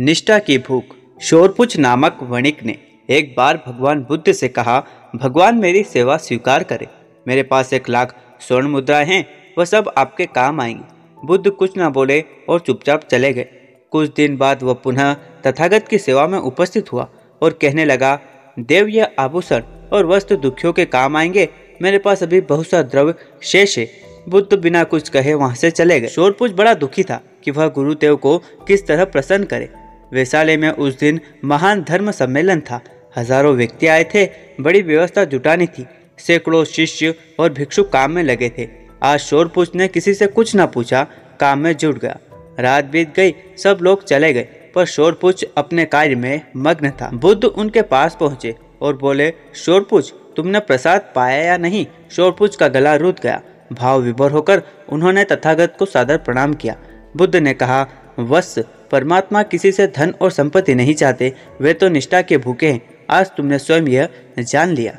निष्ठा की भूख, शोरपुच नामक वणिक ने एक बार भगवान बुद्ध से कहा, भगवान मेरी सेवा स्वीकार करे। मेरे पास एक लाख स्वर्ण मुद्राएँ हैं, वह सब आपके काम आएँगी। बुद्ध कुछ न बोले और चुपचाप चले गए। कुछ दिन बाद वह पुनः तथागत की सेवा में उपस्थित हुआ और कहने लगा, देव यह आभूषण और वस्त्र दुखियों के काम आएँगे। मेरे पास अभी बहुत सा द्रव्य शेष है। बुद्ध बिना कुछ कहे वहाँ से चले गए। शोरपुच बड़ा दुखी था कि वह गुरुदेव को किस तरह प्रसन्न करे। वैशाली में उस दिन महान धर्म सम्मेलन था। हज़ारों व्यक्ति आए थे, बड़ी व्यवस्था जुटानी थी। सैकड़ों शिष्य और भिक्षु काम में लगे थे। आज शोरपुच ने किसी से कुछ न पूछा, काम में जुट गया। रात बीत गई, सब लोग चले गए, पर शोरपुच अपने कार्य में मग्न था। बुद्ध उनके पास पहुँचे और बोले शोरपुच तुमने प्रसाद पाया या नहीं? शोरपुच का गला रुद गया। भाव विभोर होकर उन्होंने तथागत को सादर प्रणाम किया। बुद्ध ने कहा, वत्स परमात्मा किसी से धन और संपत्ति नहीं चाहते, वे तो निष्ठा के भूखे हैं। आज तुमने स्वयं यह जान लिया।